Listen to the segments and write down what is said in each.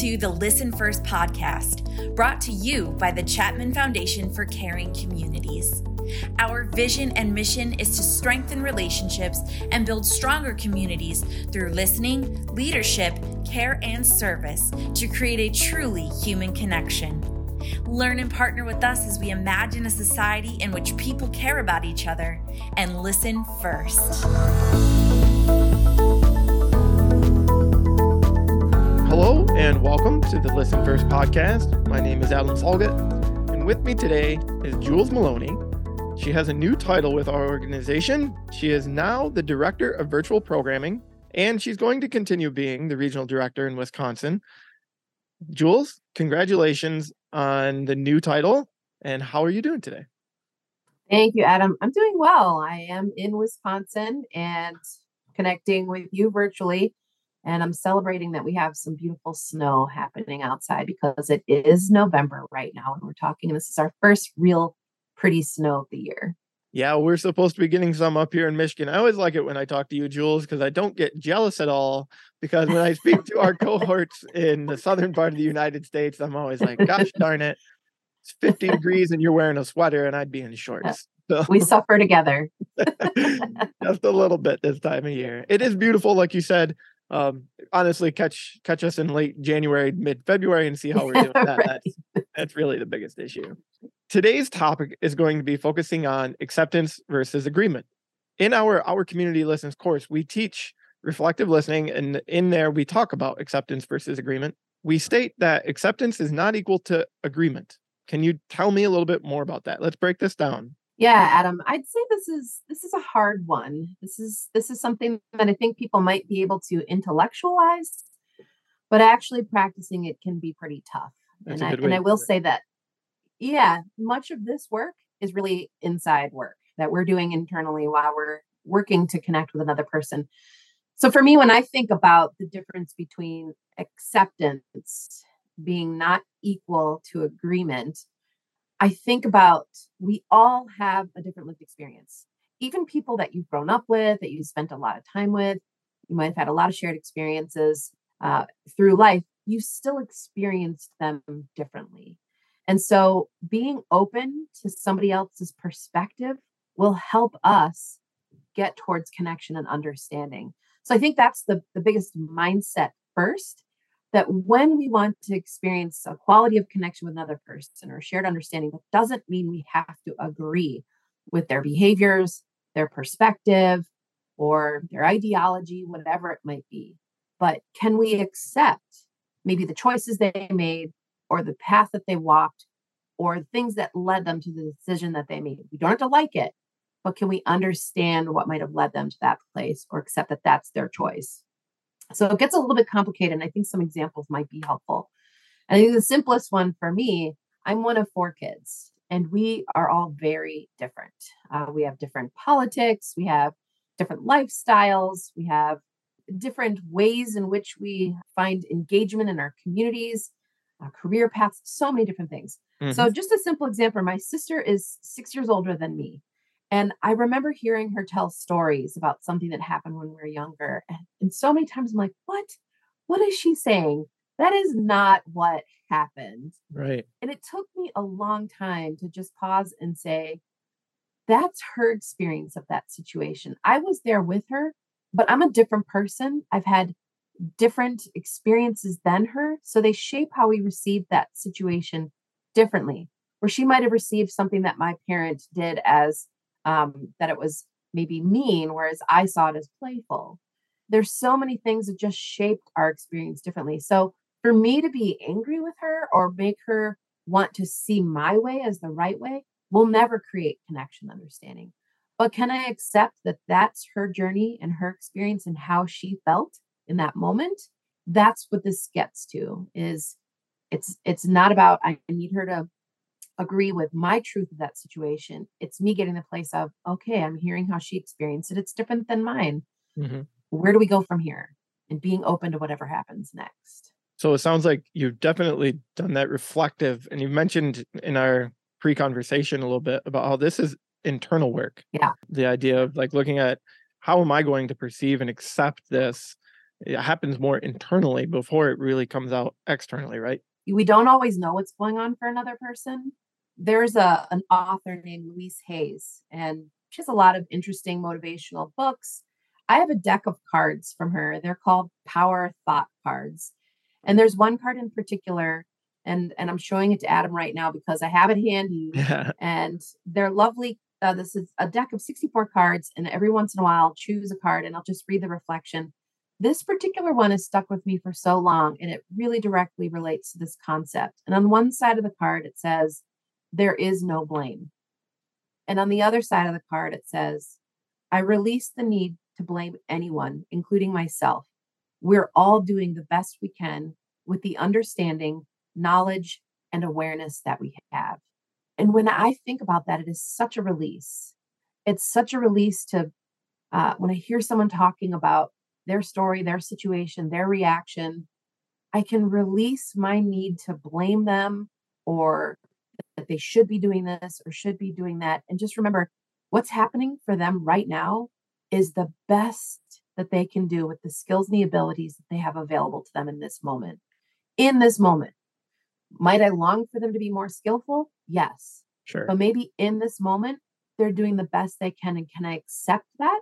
to the Listen First podcast, brought to you by the Chapman Foundation for Caring Communities. Our vision and mission is to strengthen relationships and build stronger communities through listening, leadership, care, and service to create a truly human connection. Learn and partner with us as we imagine a society in which people care about each other and listen first. Hello, and welcome to the Listen First podcast. My name is Adam Folgett, and with me today is Jules Maloney. She has a new title with our organization. She is now the Director of Virtual Programming, and she's going to continue being the Regional Director in Wisconsin. Jules, congratulations on the new title, and how are you doing today? Thank you, Adam. I'm doing well. I am in Wisconsin and connecting with you virtually and I'm celebrating that we have some beautiful snow happening outside because it is November right now and we're talking. And this is our first real pretty snow of the year. Yeah, we're supposed to be getting some up here in Michigan. I always like it when I talk to you, Jules, because I don't get jealous at all. Because when I speak to our cohorts in the southern part of the United States, I'm always like, gosh darn it, it's 50 degrees and you're wearing a sweater and I'd be in uh, shorts. So. We suffer together. just a little bit this time of year. It is beautiful, like you said um honestly catch catch us in late january mid february and see how we're doing that. Right. that's that's really the biggest issue. Today's topic is going to be focusing on acceptance versus agreement. In our our community listens course we teach reflective listening and in there we talk about acceptance versus agreement. We state that acceptance is not equal to agreement. Can you tell me a little bit more about that? Let's break this down yeah, Adam, I'd say this is this is a hard one. This is this is something that I think people might be able to intellectualize, but actually practicing it can be pretty tough. That's and I and I will say that yeah, much of this work is really inside work that we're doing internally while we're working to connect with another person. So for me when I think about the difference between acceptance being not equal to agreement, I think about we all have a different lived experience. Even people that you've grown up with, that you spent a lot of time with, you might have had a lot of shared experiences uh, through life, you still experienced them differently. And so being open to somebody else's perspective will help us get towards connection and understanding. So I think that's the, the biggest mindset first that when we want to experience a quality of connection with another person or shared understanding, that doesn't mean we have to agree with their behaviors, their perspective, or their ideology, whatever it might be. But can we accept maybe the choices they made or the path that they walked or things that led them to the decision that they made? We don't have to like it, but can we understand what might have led them to that place or accept that that's their choice? So it gets a little bit complicated. And I think some examples might be helpful. I think the simplest one for me, I'm one of four kids, and we are all very different. Uh, we have different politics, we have different lifestyles, we have different ways in which we find engagement in our communities, uh, career paths, so many different things. Mm-hmm. So, just a simple example my sister is six years older than me. And I remember hearing her tell stories about something that happened when we were younger. And, and so many times I'm like, what? What is she saying? That is not what happened. Right. And it took me a long time to just pause and say, that's her experience of that situation. I was there with her, but I'm a different person. I've had different experiences than her. So they shape how we receive that situation differently. Where she might have received something that my parent did as um, that it was maybe mean, whereas I saw it as playful. There's so many things that just shaped our experience differently. So for me to be angry with her or make her want to see my way as the right way will never create connection understanding. But can I accept that that's her journey and her experience and how she felt in that moment? That's what this gets to is it's it's not about I need her to agree with my truth of that situation. It's me getting the place of, okay, I'm hearing how she experienced it. It's different than mine. Mm-hmm. Where do we go from here? And being open to whatever happens next. So it sounds like you've definitely done that reflective. And you mentioned in our pre conversation a little bit about how this is internal work. Yeah. The idea of like looking at how am I going to perceive and accept this it happens more internally before it really comes out externally, right? We don't always know what's going on for another person. There's a an author named Louise Hayes, and she has a lot of interesting motivational books. I have a deck of cards from her. They're called Power Thought cards. And there's one card in particular, and, and I'm showing it to Adam right now because I have it handy. And they're lovely. Uh, this is a deck of 64 cards, and every once in a while, I'll choose a card and I'll just read the reflection. This particular one has stuck with me for so long, and it really directly relates to this concept. And on one side of the card, it says, There is no blame. And on the other side of the card, it says, I release the need to blame anyone, including myself. We're all doing the best we can with the understanding, knowledge, and awareness that we have. And when I think about that, it is such a release. It's such a release to uh, when I hear someone talking about their story, their situation, their reaction, I can release my need to blame them or that they should be doing this or should be doing that. And just remember what's happening for them right now is the best that they can do with the skills and the abilities that they have available to them in this moment. In this moment. Might I long for them to be more skillful? Yes. Sure. But maybe in this moment, they're doing the best they can. And can I accept that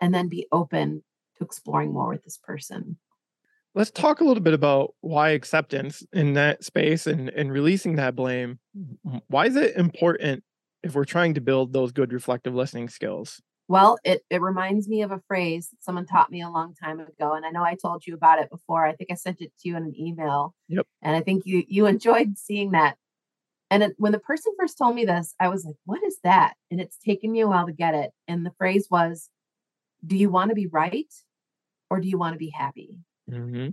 and then be open to exploring more with this person? Let's talk a little bit about why acceptance in that space and, and releasing that blame. Why is it important if we're trying to build those good reflective listening skills? Well, it, it reminds me of a phrase that someone taught me a long time ago. And I know I told you about it before. I think I sent it to you in an email. Yep. And I think you you enjoyed seeing that. And it, when the person first told me this, I was like, what is that? And it's taken me a while to get it. And the phrase was, do you want to be right or do you want to be happy? Mm-hmm.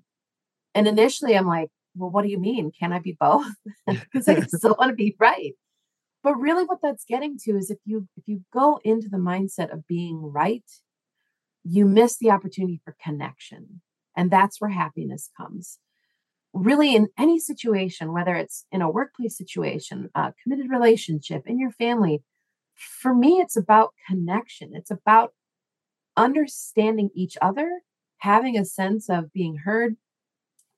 And initially I'm like, well, what do you mean? Can I be both? Because I still want to be right but really what that's getting to is if you if you go into the mindset of being right you miss the opportunity for connection and that's where happiness comes really in any situation whether it's in a workplace situation a committed relationship in your family for me it's about connection it's about understanding each other having a sense of being heard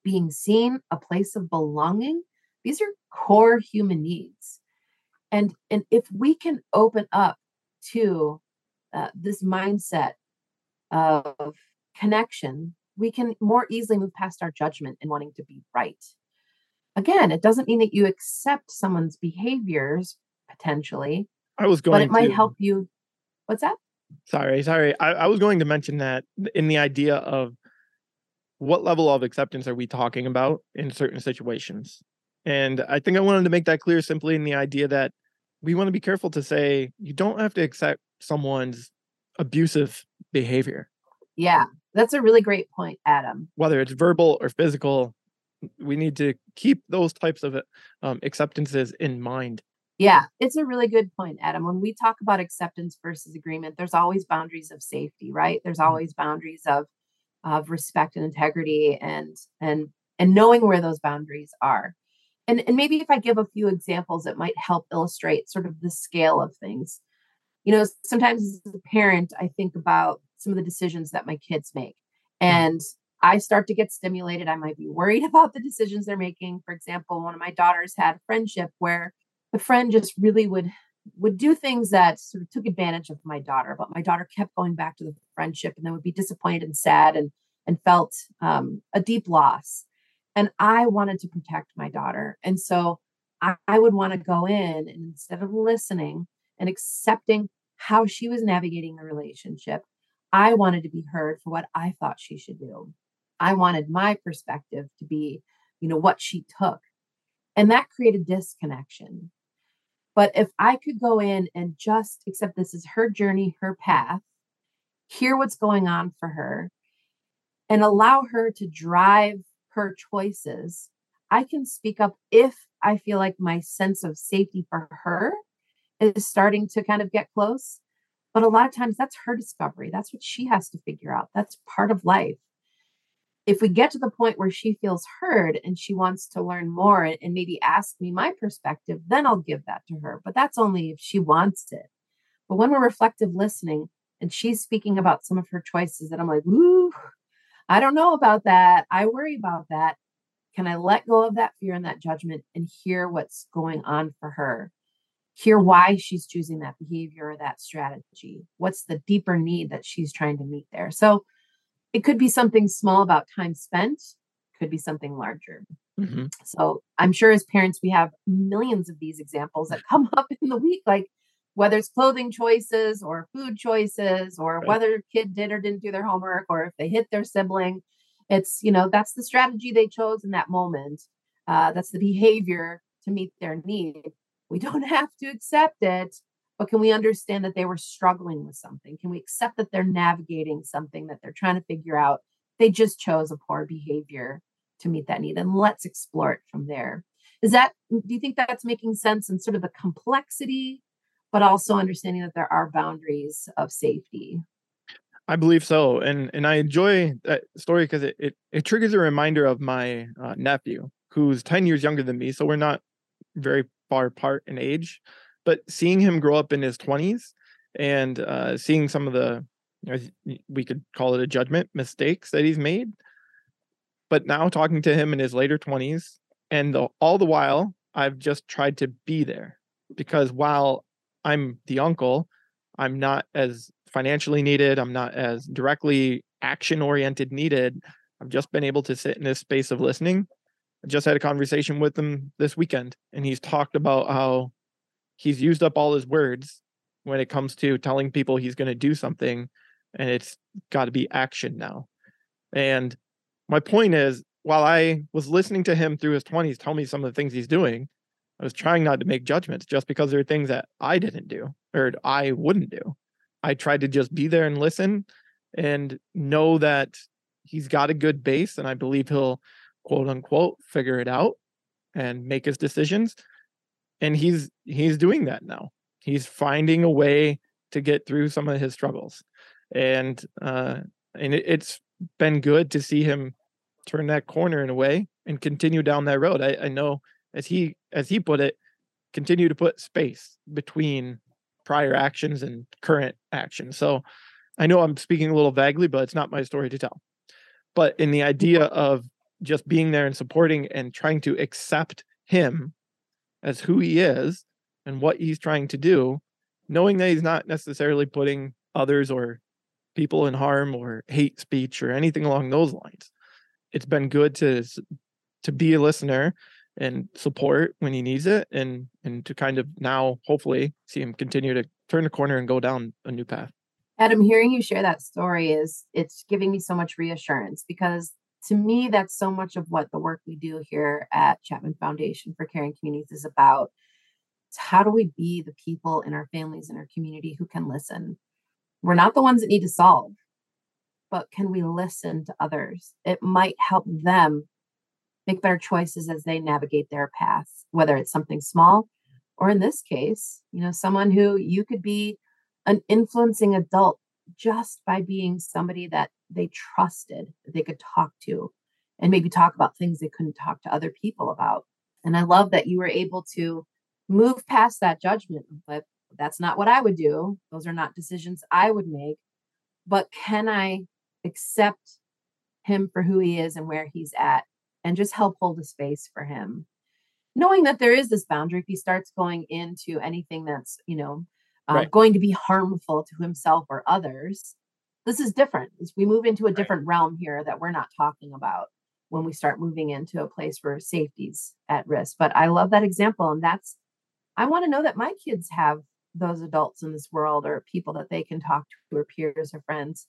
being seen a place of belonging these are core human needs. And and if we can open up to uh, this mindset of connection we can more easily move past our judgment and wanting to be right. Again it doesn't mean that you accept someone's behaviors potentially I was going but it might to- help you what's that Sorry, sorry. I, I was going to mention that in the idea of what level of acceptance are we talking about in certain situations? And I think I wanted to make that clear simply in the idea that we want to be careful to say you don't have to accept someone's abusive behavior, yeah that's a really great point adam whether it's verbal or physical. We need to keep those types of um, acceptances in mind. Yeah, it's a really good point, Adam. When we talk about acceptance versus agreement, there's always boundaries of safety, right? There's mm-hmm. always boundaries of of respect and integrity and and and knowing where those boundaries are. And and maybe if I give a few examples it might help illustrate sort of the scale of things. You know, sometimes as a parent, I think about some of the decisions that my kids make. Mm-hmm. And I start to get stimulated. I might be worried about the decisions they're making. For example, one of my daughters had a friendship where the friend just really would would do things that sort of took advantage of my daughter but my daughter kept going back to the friendship and then would be disappointed and sad and and felt um, a deep loss. And i wanted to protect my daughter. And so i, I would want to go in and instead of listening and accepting how she was navigating the relationship i wanted to be heard for what i thought she should do. I wanted my perspective to be you know what she took. And that created disconnection but if I could go in and just accept this is her journey, her path, hear what's going on for her, and allow her to drive her choices, I can speak up if I feel like my sense of safety for her is starting to kind of get close. But a lot of times that's her discovery. That's what she has to figure out. That's part of life. If we get to the point where she feels heard and she wants to learn more and maybe ask me my perspective, then I'll give that to her. But that's only if she wants it. But when we're reflective listening and she's speaking about some of her choices, that I'm like, ooh, I don't know about that. I worry about that. Can I let go of that fear and that judgment and hear what's going on for her? Hear why she's choosing that behavior or that strategy. What's the deeper need that she's trying to meet there? So it could be something small about time spent, could be something larger. Mm-hmm. So I'm sure as parents, we have millions of these examples that come up in the week, like whether it's clothing choices or food choices or right. whether a kid did or didn't do their homework or if they hit their sibling it's you know that's the strategy they chose in that moment uh, that's the behavior to meet their need we don't have to accept it but can we understand that they were struggling with something? Can we accept that they're navigating something that they're trying to figure out? They just chose a poor behavior to meet that need and let's explore it from there. Is that do you think that's making sense in sort of the complexity but also understanding that there are boundaries of safety. I believe so, and and I enjoy that story because it, it it triggers a reminder of my uh, nephew who's ten years younger than me, so we're not very far apart in age, but seeing him grow up in his twenties and uh, seeing some of the we could call it a judgment mistakes that he's made, but now talking to him in his later twenties, and the, all the while I've just tried to be there because while I'm the uncle. I'm not as financially needed. I'm not as directly action oriented needed. I've just been able to sit in this space of listening. I just had a conversation with him this weekend, and he's talked about how he's used up all his words when it comes to telling people he's going to do something, and it's got to be action now. And my point is, while I was listening to him through his 20s tell me some of the things he's doing, I was trying not to make judgments just because there are things that I didn't do or I wouldn't do. I tried to just be there and listen and know that he's got a good base and I believe he'll quote unquote figure it out and make his decisions. And he's he's doing that now. He's finding a way to get through some of his struggles. And uh and it, it's been good to see him turn that corner in a way and continue down that road. I, I know as he as he put it, continue to put space between prior actions and current actions. So I know I'm speaking a little vaguely, but it's not my story to tell. But in the idea of just being there and supporting and trying to accept him as who he is and what he's trying to do, knowing that he's not necessarily putting others or people in harm or hate speech or anything along those lines. It's been good to to be a listener and support when he needs it and and to kind of now hopefully see him continue to turn the corner and go down a new path adam hearing you share that story is it's giving me so much reassurance because to me that's so much of what the work we do here at chapman foundation for caring communities is about. It's how do we be the people in our families and our community who can listen? We're not the ones that need to solve but can we listen to others? It might help them make better choices as they navigate their paths, whether it's something small or in this case, you know, someone who you could be an influencing adult just by being somebody that they trusted, that they could talk to, and maybe talk about things they couldn't talk to other people about. And I love that you were able to move past that judgment, but that's not what I would do. Those are not decisions I would make. But can I accept him for who he is and where he's at and just help hold a space for him knowing that there is this boundary if he starts going into anything that's you know uh, right. going to be harmful to himself or others this is different. We move into a different realm here that we're not talking about when we start moving into a place where safety's at risk but i love that example and that's i want to know that my kids have those adults in this world or people that they can talk to or peers or friends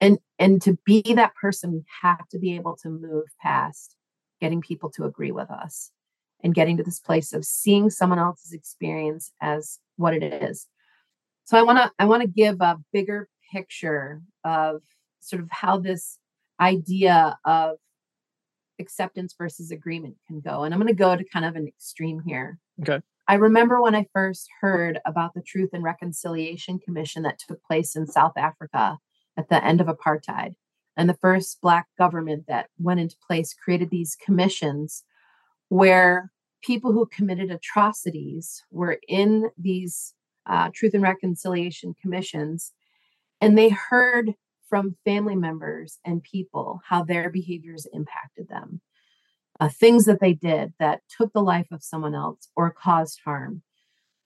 and and to be that person we have to be able to move past getting people to agree with us and getting to this place of seeing someone else's experience as what it is. So i want to i want to give a bigger picture of sort of how this idea of acceptance versus agreement can go and i'm going to go to kind of an extreme here okay I remember when I first heard about the Truth and Reconciliation Commission that took place in South Africa at the end of apartheid. And the first Black government that went into place created these commissions where people who committed atrocities were in these uh, Truth and Reconciliation commissions and they heard from family members and people how their behaviors impacted them, uh, things that they did that took the life of someone else or caused harm.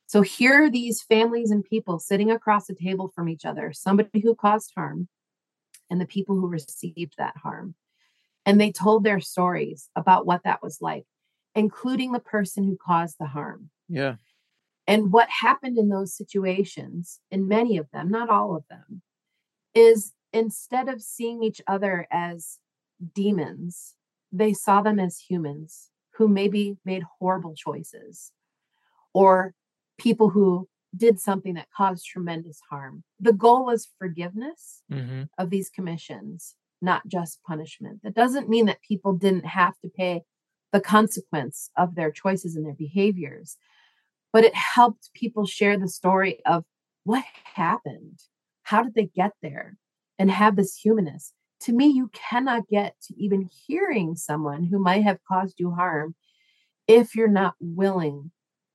So here are these families and people sitting across the table from each other, somebody who caused harm and the people who received that harm. And they told their stories about what that was like, including the person who caused the harm. Yeah. And what happened in those situations, in many of them, not all of them, is instead of seeing each other as demons, they saw them as humans who maybe made horrible choices or people who did something that caused tremendous harm. The goal was forgiveness Mm-hmm. of these commissions, not just punishment. That doesn't mean that people didn't have to pay the consequence of their choices and their behaviors, but it helped people share the story of what happened. How did they get there? And have this humanness. To me, you cannot get to even hearing someone who might have caused you harm if you're not willing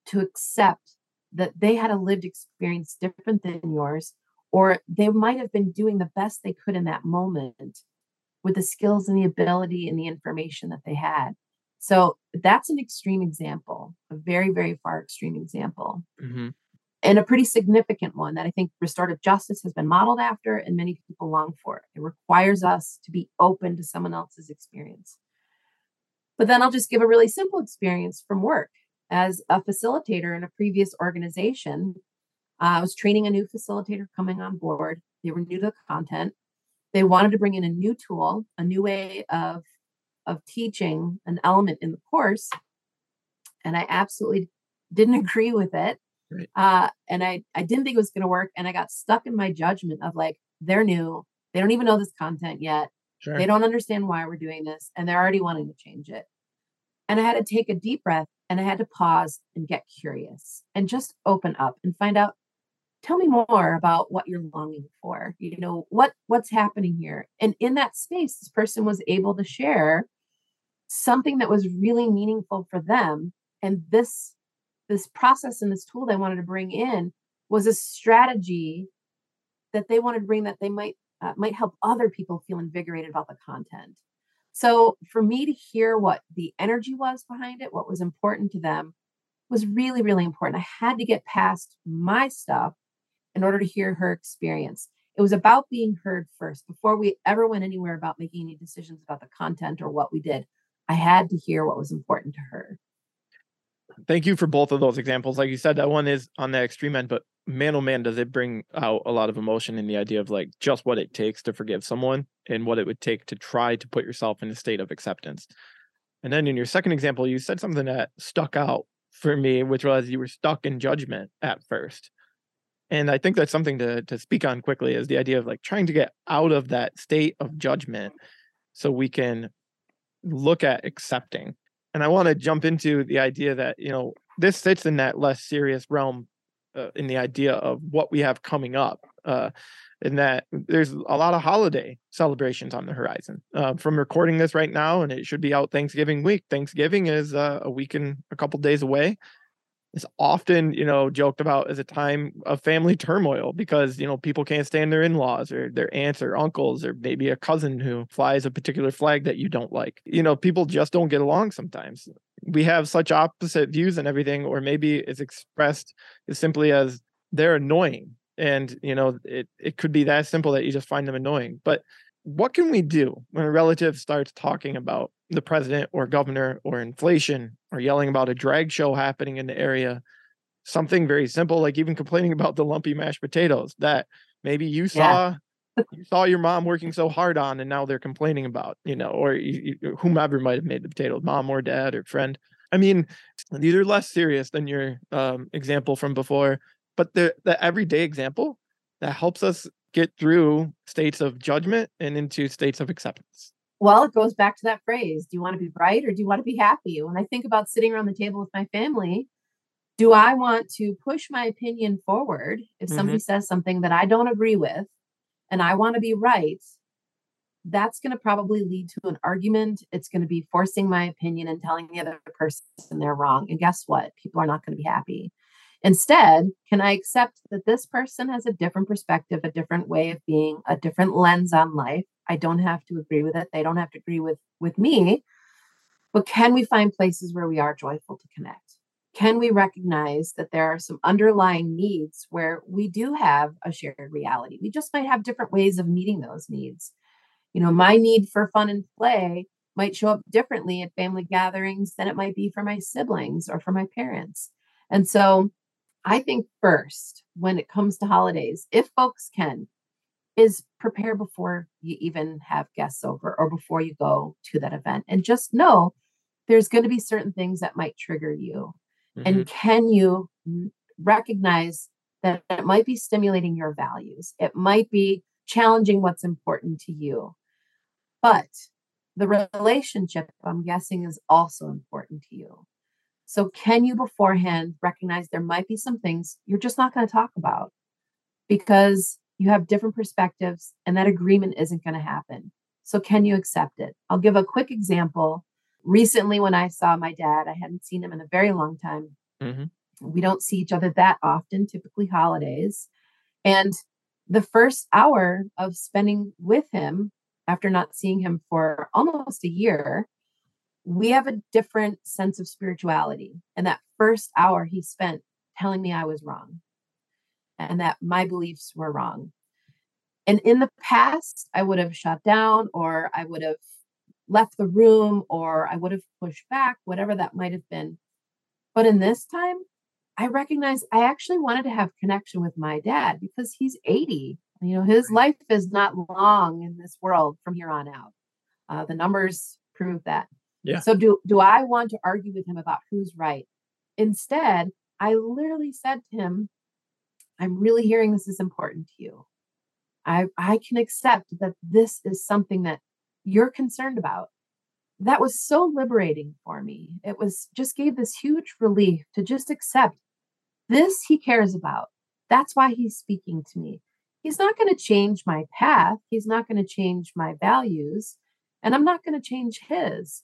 to accept that they had a lived experience different than yours, or they might have been doing the best they could in that moment with the skills and the ability and the information that they had. So that's an extreme example, a very, very far extreme example, Mm-hmm. and a pretty significant one that I think restorative justice has been modeled after and many people long for. It requires us to be open to someone else's experience. But then I'll just give a really simple experience from work. As a facilitator in a previous organization, uh, I was training a new facilitator coming on board. They were new to the content. They wanted to bring in a new tool, a new way of, of teaching an element in the course. And I absolutely didn't agree with it. Right. Uh, and I, I didn't think it was going to work. And I got stuck in my judgment of like, they're new. They don't even know this content yet. Sure. They don't understand why we're doing this. And they're already wanting to change it. And I had to take a deep breath and I had to pause and get curious and just open up and find out tell me more about what you're longing for you know what what's happening here and in that space this person was able to share something that was really meaningful for them. And this this process and this tool they wanted to bring in was a strategy that they wanted to bring that they might uh, might help other people feel invigorated about the content. So for me to hear what the energy was behind it what was important to them was really really important. I had to get past my stuff in order to hear her experience. It was about being heard first before we ever went anywhere about making any decisions about the content or what we did i had to hear what was important to her Thank you for both of those examples. Like you said, that one is on the extreme end, but man, oh man, does it bring out a lot of emotion in the idea of like just what it takes to forgive someone and what it would take to try to put yourself in a state of acceptance. And then in your second example, you said something that stuck out for me, which was you were stuck in judgment at first. And I think that's something to to speak on quickly is the idea of like trying to get out of that state of judgment so we can look at accepting. And I want to jump into the idea that, you know, this sits in that less serious realm uh, in the idea of what we have coming up. Uh, in that there's a lot of holiday celebrations on the horizon. Uh, from recording this right now, and it should be out Thanksgiving week. Thanksgiving is uh, a week and a couple days away. It's often, you know, joked about as a time of family turmoil because you know people can't stand their in-laws or their aunts or uncles or maybe a cousin who flies a particular flag that you don't like. You know, people just don't get along sometimes. We have such opposite views and everything, or maybe it's expressed as simply as they're annoying and you know it, it could be that simple that you just find them annoying but what can we do when a relative starts talking about the president or governor or inflation or yelling about a drag show happening in the area something very simple like even complaining about the lumpy mashed potatoes that maybe you saw you saw your mom working so hard on and now they're complaining about you know or you, you, whomever might have made the potatoes mom or dad or friend i mean these are less serious than your um, example from before but the the everyday example that helps us get through states of judgment and into states of acceptance. Well, it goes back to that phrase do you want to be right or do you want to be happy? When I think about sitting around the table with my family, do I want to push my opinion forward if somebody mm-hmm. says something that I don't agree with and I want to be right? That's going to probably lead to an argument. It's going to be forcing my opinion and telling the other person they're wrong. And guess what? People are not going to be happy. Instead, can I accept that this person has a different perspective, a different way of being, a different lens on life? I don't have to agree with it. They don't have to agree with with me. But can we find places where we are joyful to connect? Can we recognize that there are some underlying needs where we do have a shared reality? We just might have different ways of meeting those needs. You know, my need for fun and play might show up differently at family gatherings than it might be for my siblings or for my parents. And so I think first, when it comes to holidays, if folks can, is prepare before you even have guests over or before you go to that event. And just know there's going to be certain things that might trigger you. Mm-hmm. And can you recognize that it might be stimulating your values? It might be challenging what's important to you. But the relationship, I'm guessing, is also important to you. So, can you beforehand recognize there might be some things you're just not going to talk about because you have different perspectives and that agreement isn't going to happen? So, can you accept it? I'll give a quick example. Recently, when I saw my dad, I hadn't seen him in a very long time. Mm-hmm. We don't see each other that often, typically holidays. And the first hour of spending with him after not seeing him for almost a year, we have a different sense of spirituality. And that first hour he spent telling me I was wrong and that my beliefs were wrong. And in the past, I would have shut down or I would have left the room or I would have pushed back, whatever that might have been. But in this time, I recognize I actually wanted to have connection with my dad because he's 80 you know, his life is not long in this world from here on out. Uh, the numbers prove that. Yeah. So do do I want to argue with him about who's right? Instead, I literally said to him, "I'm really hearing this is important to you. I I can accept that this is something that you're concerned about." That was so liberating for me. It was just gave this huge relief to just accept this he cares about. That's why he's speaking to me he's not going to change my path. He's not going to change my values. And I'm not going to change his.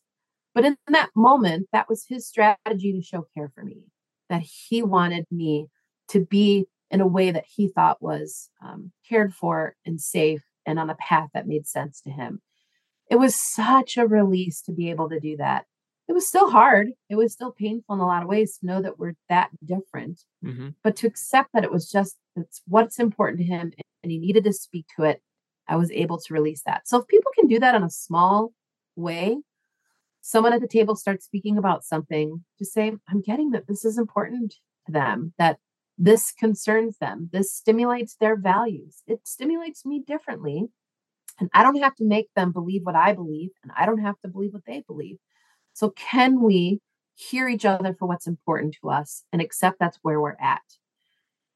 But in that moment, that was his strategy to show care for me, that he wanted me to be in a way that he thought was um, cared for and safe and on a path that made sense to him. It was such a release to be able to do that it was still hard. It was still painful in a lot of ways to know that we're that different, mm-hmm. but to accept that it was just it's what's important to him and he needed to speak to it. I was able to release that. So if people can do that in a small way, someone at the table starts speaking about something, just say, I'm getting that this is important to them, that this concerns them, this stimulates their values. It stimulates me differently. And I don't have to make them believe what I believe, and I don't have to believe what they believe. So, can we hear each other for what's important to us and accept that's where we're at?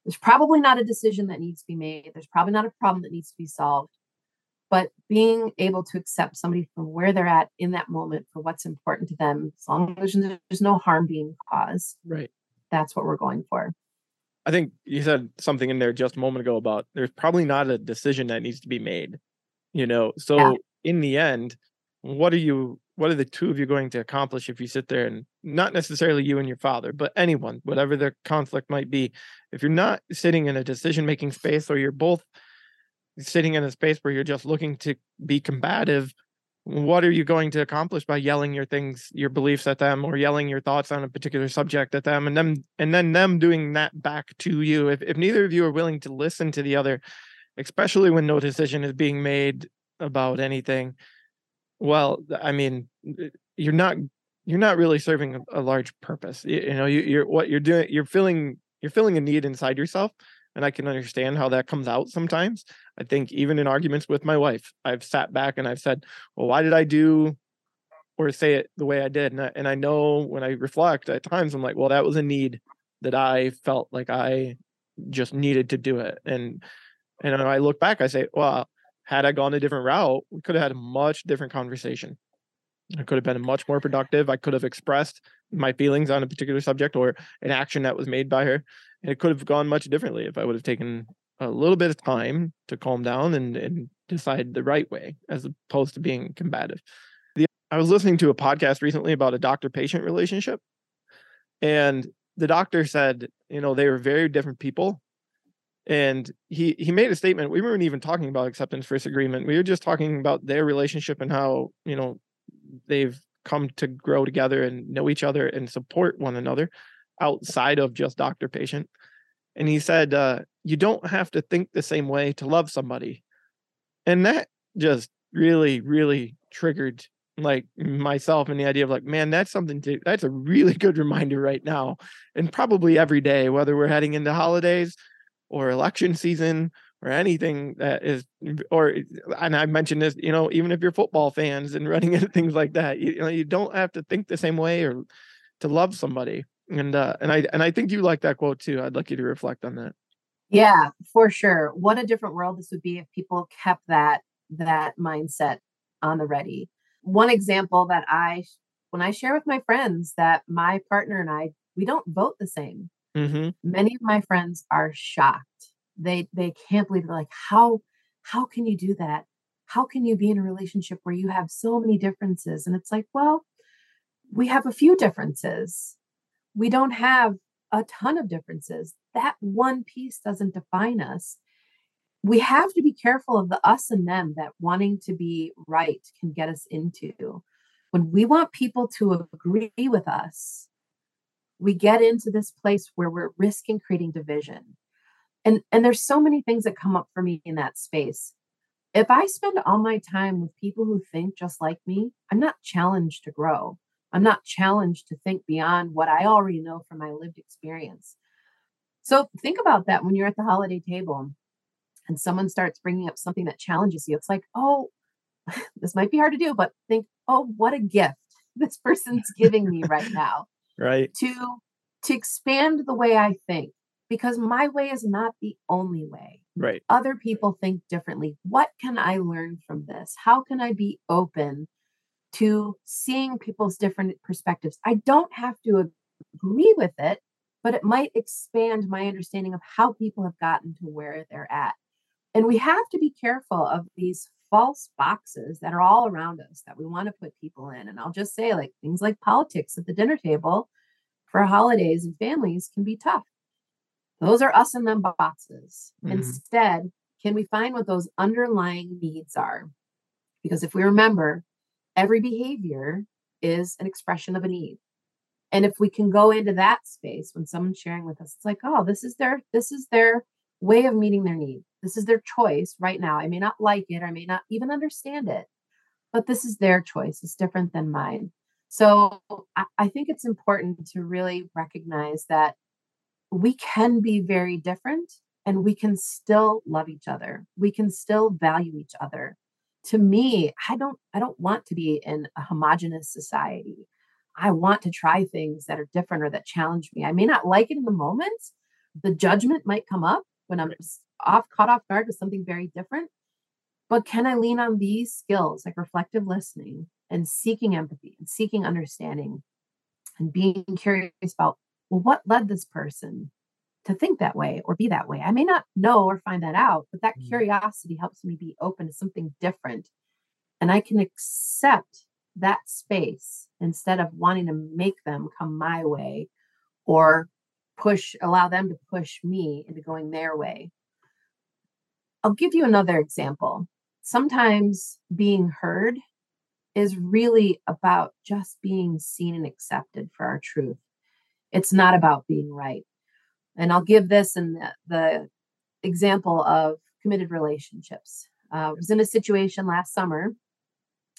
There's probably not a decision that needs to be made. There's probably not a problem that needs to be solved. But being able to accept somebody from where they're at in that moment for what's important to them, as long as there's no harm being caused, right? That's what we're going for. I think you said something in there just a moment ago about there's probably not a decision that needs to be made. You know, so yeah. in the end, what are you what are the two of you going to accomplish if you sit there and not necessarily you and your father but anyone whatever the conflict might be if you're not sitting in a decision making space or you're both sitting in a space where you're just looking to be combative what are you going to accomplish by yelling your things your beliefs at them or yelling your thoughts on a particular subject at them and them and then them doing that back to you if, if neither of you are willing to listen to the other especially when no decision is being made about anything well, I mean, uh, you're not you're not really serving a, a large purpose. You, you know, you, you're what you're doing. You're filling you're filling a need inside yourself, and I can understand how that comes out sometimes. I think even in arguments with my wife, I've sat back and I've said, "Well, why did I do or say it the way I did?" And I, and I know when I reflect at times, I'm like, "Well, that was a need that I felt like I just needed to do it." And and I look back, I say, "Well, had I gone a different route, we could have had a much different conversation. I could have been much more productive. I could have expressed my feelings on a particular subject or an action that was made by her. And it could have gone much differently if I would have taken a little bit of time to calm down and, and decide the right way as opposed to being combative. The, I was listening to a podcast recently about a doctor patient relationship. And the doctor said, you know, they were very different people. And he he made a statement. We weren't even talking about acceptance first agreement. We were just talking about their relationship and how, you know, they've come to grow together and know each other and support one another outside of just doctor patient. And he said, uh, you don't have to think the same way to love somebody. And that just really, really triggered like myself and the idea of like, man, that's something to that's a really good reminder right now. And probably every day, whether we're heading into holidays or election season or anything that is or and I mentioned this, you know, even if you're football fans and running into things like that, you, you know, you don't have to think the same way or to love somebody. And uh and I and I think you like that quote too. I'd like you to reflect on that. Yeah, for sure. What a different world this would be if people kept that that mindset on the ready one example that I, when I share with my friends that my partner and I, we don't vote the same. Mm-hmm. Many of my friends are shocked. They they can't believe it. Like how how can you do that? How can you be in a relationship where you have so many differences? And it's like, well, we have a few differences. We don't have a ton of differences. That one piece doesn't define us we have to be careful of the us and them that wanting to be right can get us into. When we want people to agree with us, we get into this place where we're risking creating division. And, and there's so many things that come up for me in that space. If I spend all my time with people who think just like me, I'm not challenged to grow. I'm not challenged to think beyond what I already know from my lived experience. So think about that when you're at the holiday table and someone starts bringing up something that challenges you, it's like, oh, this might be hard to do, but think, oh, what a gift this person's giving me right now. Right. To to expand the way I think because my way is not the only way. Right. Other people think differently. What can I learn from this? How can I be open to seeing people's different perspectives? I don't have to agree with it, but it might expand my understanding of how people have gotten to where they're at. And we have to be careful of these false boxes that are all around us that we want to put people in. And I'll just say, like things like politics at the dinner table for holidays and families can be tough. Those are us and them boxes. Mm-hmm. Instead, can we find what those underlying needs are? Because if we remember, every behavior is an expression of a need. And if we can go into that space when someone's sharing with us, it's like, oh, this is their this is their way of meeting their need. This is their choice right now. I may not like it, I may not even understand it, but this is their choice. It's different than mine. So I, I think it's important to really recognize that we can be very different and we can still love each other. We can still value each other. To me, I don't I don't want to be in a homogenous society. I want to try things that are different or that challenge me. I may not like it in the moment. The judgment might come up, when I'm off caught off guard with something very different. But can I lean on these skills like reflective listening and seeking empathy and seeking understanding and being curious about, well, what led this person to think that way or be that way? I may not know or find that out, but that mm. curiosity helps me be open to something different. And I can accept that space instead of wanting to make them come my way or push allow them to push me into going their way i'll give you another example sometimes being heard is really about just being seen and accepted for our truth it's not about being right and i'll give this in the, the example of committed relationships uh, i was in a situation last summer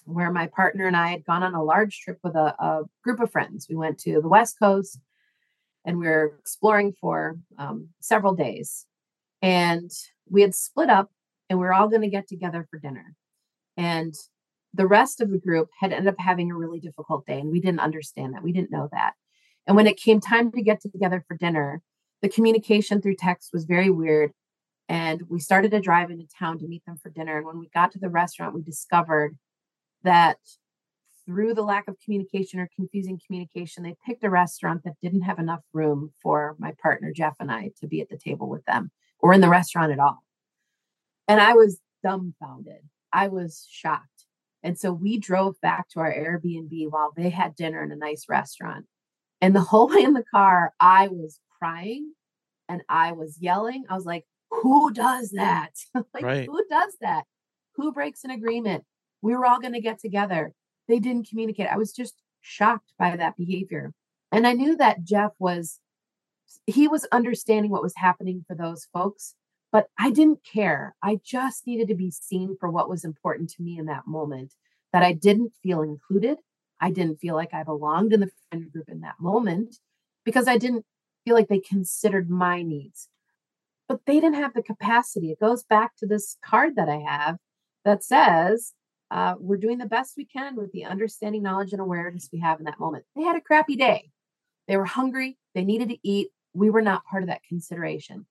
where my partner and i had gone on a large trip with a, a group of friends we went to the west coast and we were exploring for um, several days. And we had split up and we are all going to get together for dinner. And the rest of the group had ended up having a really difficult day. And we didn't understand that. We didn't know that. And when it came time to get together for dinner, the communication through text was very weird. And we started to drive into town to meet them for dinner. And when we got to the restaurant, we discovered that through the lack of communication or confusing communication, they picked a restaurant that didn't have enough room for my partner, Jeff, and I to be at the table with them or in the restaurant at all. And I was dumbfounded. I was shocked. And so we drove back to our Airbnb while they had dinner in a nice restaurant. And the whole way in the car, I was crying and I was yelling. I was like, who does that? like, Right. who does that? Who breaks an agreement? We were all going to get together. They didn't communicate. I was just shocked by that behavior. And I knew that Jeff was, he was understanding what was happening for those folks, but I didn't care. I just needed to be seen for what was important to me in that moment, that I didn't feel included. I didn't feel like I belonged in the friend group in that moment because I didn't feel like they considered my needs. But they didn't have the capacity. It goes back to this card that I have that says, uh, we're doing the best we can with the understanding, knowledge, and awareness we have in that moment. They had a crappy day. They were hungry. They needed to eat. We were not part of that consideration.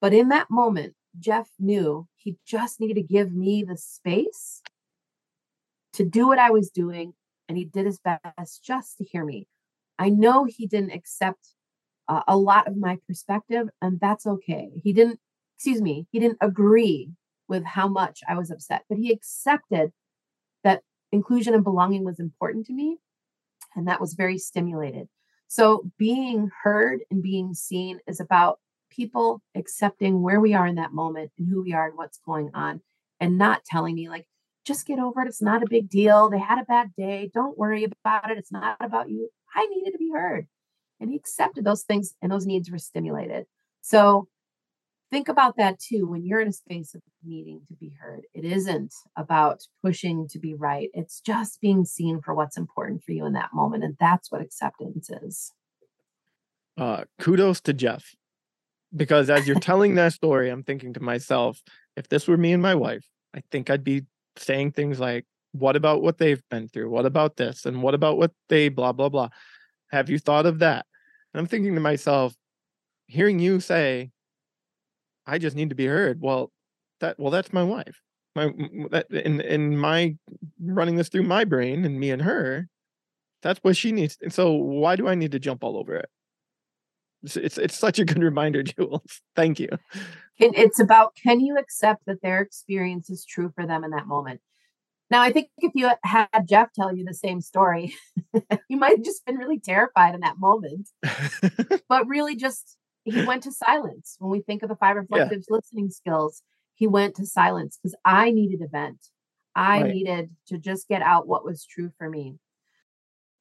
But in that moment, Jeff knew he just needed to give me the space to do what I was doing. And he did his best just to hear me. I know he didn't accept uh, a lot of my perspective, and that's okay. He didn't, excuse me, he didn't agree with how much I was upset, but he accepted that inclusion and belonging was important to me. And that was very stimulated. So being heard and being seen is about people accepting where we are in that moment and who we are and what's going on, and not telling me, like, just get over it. It's not a big deal. They had a bad day. Don't worry about it. It's not about you. I needed to be heard. And he accepted those things, and those needs were stimulated. So think about that too when you're in a space of needing to be heard. It isn't about pushing to be right, it's just being seen for what's important for you in that moment. And that's what acceptance is. Uh, kudos to Jeff. Because as you're telling that story, I'm thinking to myself, if this were me and my wife, I think I'd be saying things like, what about what they've been through? What about this? And what about what they blah, blah, blah? Have you thought of that? And I'm thinking to myself, hearing you say, I just need to be heard. Well, that well, that's my wife. My that in in my running this through my brain and me and her, that's what she needs. And so why do I need to jump all over it? It's it's, it's such a good reminder, Jules. Thank you. It- It's about can you accept that their experience is true for them in that moment? Now, I think if you had Jeff tell you the same story, you might have just been really terrified in that moment, but really just he went to silence. When we think of the five reflective listening skills, he went to silence because I needed a vent. I Right. needed to just get out what was true for me.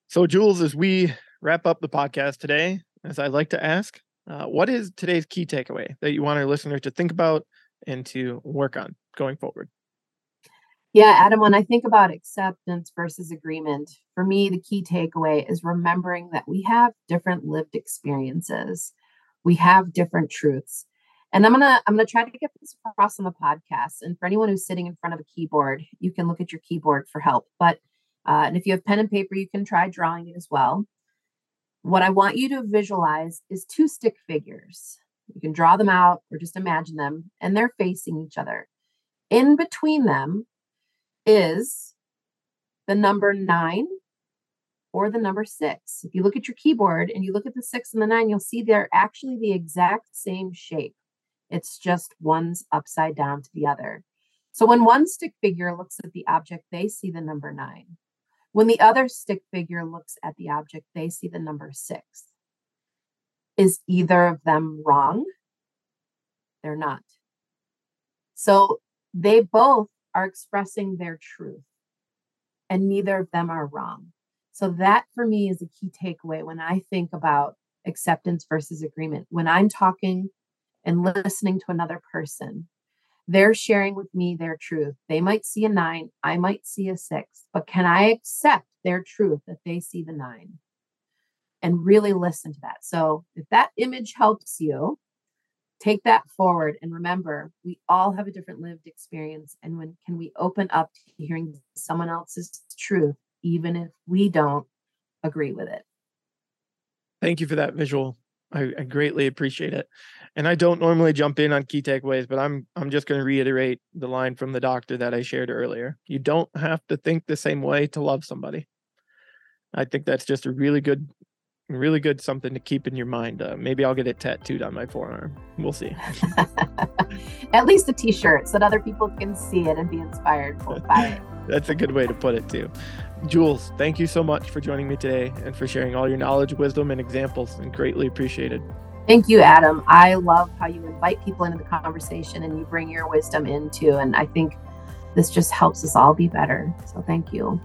So, Jules, as we wrap up the podcast today, as I like to ask, uh, what is today's key takeaway that you want our listeners to think about and to work on going forward? Yeah, Adam, when I think about acceptance versus agreement, for me, the key takeaway is remembering that we have different lived experiences. We have different truths. And I'm gonna I'm gonna try to get this across on the podcast. And for anyone who's sitting in front of a keyboard, you can look at your keyboard for help. But uh, and if you have pen and paper, you can try drawing it as well. What I want you to visualize is two stick figures. You can draw them out or just imagine them, and they're facing each other. In between them is the number nine or the number six. If you look at your keyboard and you look at the six and the nine, you'll see they're actually the exact same shape. It's just one's upside down to the other. So when one stick figure looks at the object, they see the number nine. When the other stick figure looks at the object, they see the number six. Is either of them wrong? They're not. So they both are expressing their truth, and neither of them are wrong. So, that for me is a key takeaway when I think about acceptance versus agreement. When I'm talking and listening to another person, they're sharing with me their truth. They might see a nine, I might see a six, but can I accept their truth that they see the nine and really listen to that? So, if that image helps you, take that forward and remember we all have a different lived experience and when can we open up to hearing someone else's truth even if we don't agree with it Thank you for that visual. I, I greatly appreciate it. And I don't normally jump in on key takeaways, but I'm I'm just going to reiterate the line from the doctor that I shared earlier. You don't have to think the same way to love somebody. I think that's just a really good really good something to keep in your mind. Uh, maybe I'll get it tattooed on my forearm. We'll see. At least a t-shirt so that other people can see it and be inspired by it. That's a good way to put it too. Jules, thank you so much for joining me today and for sharing all your knowledge, wisdom, and examples, and greatly appreciated. Thank you, Adam. I love how you invite people into the conversation and you bring your wisdom into, and I think this just helps us all be better. So thank you.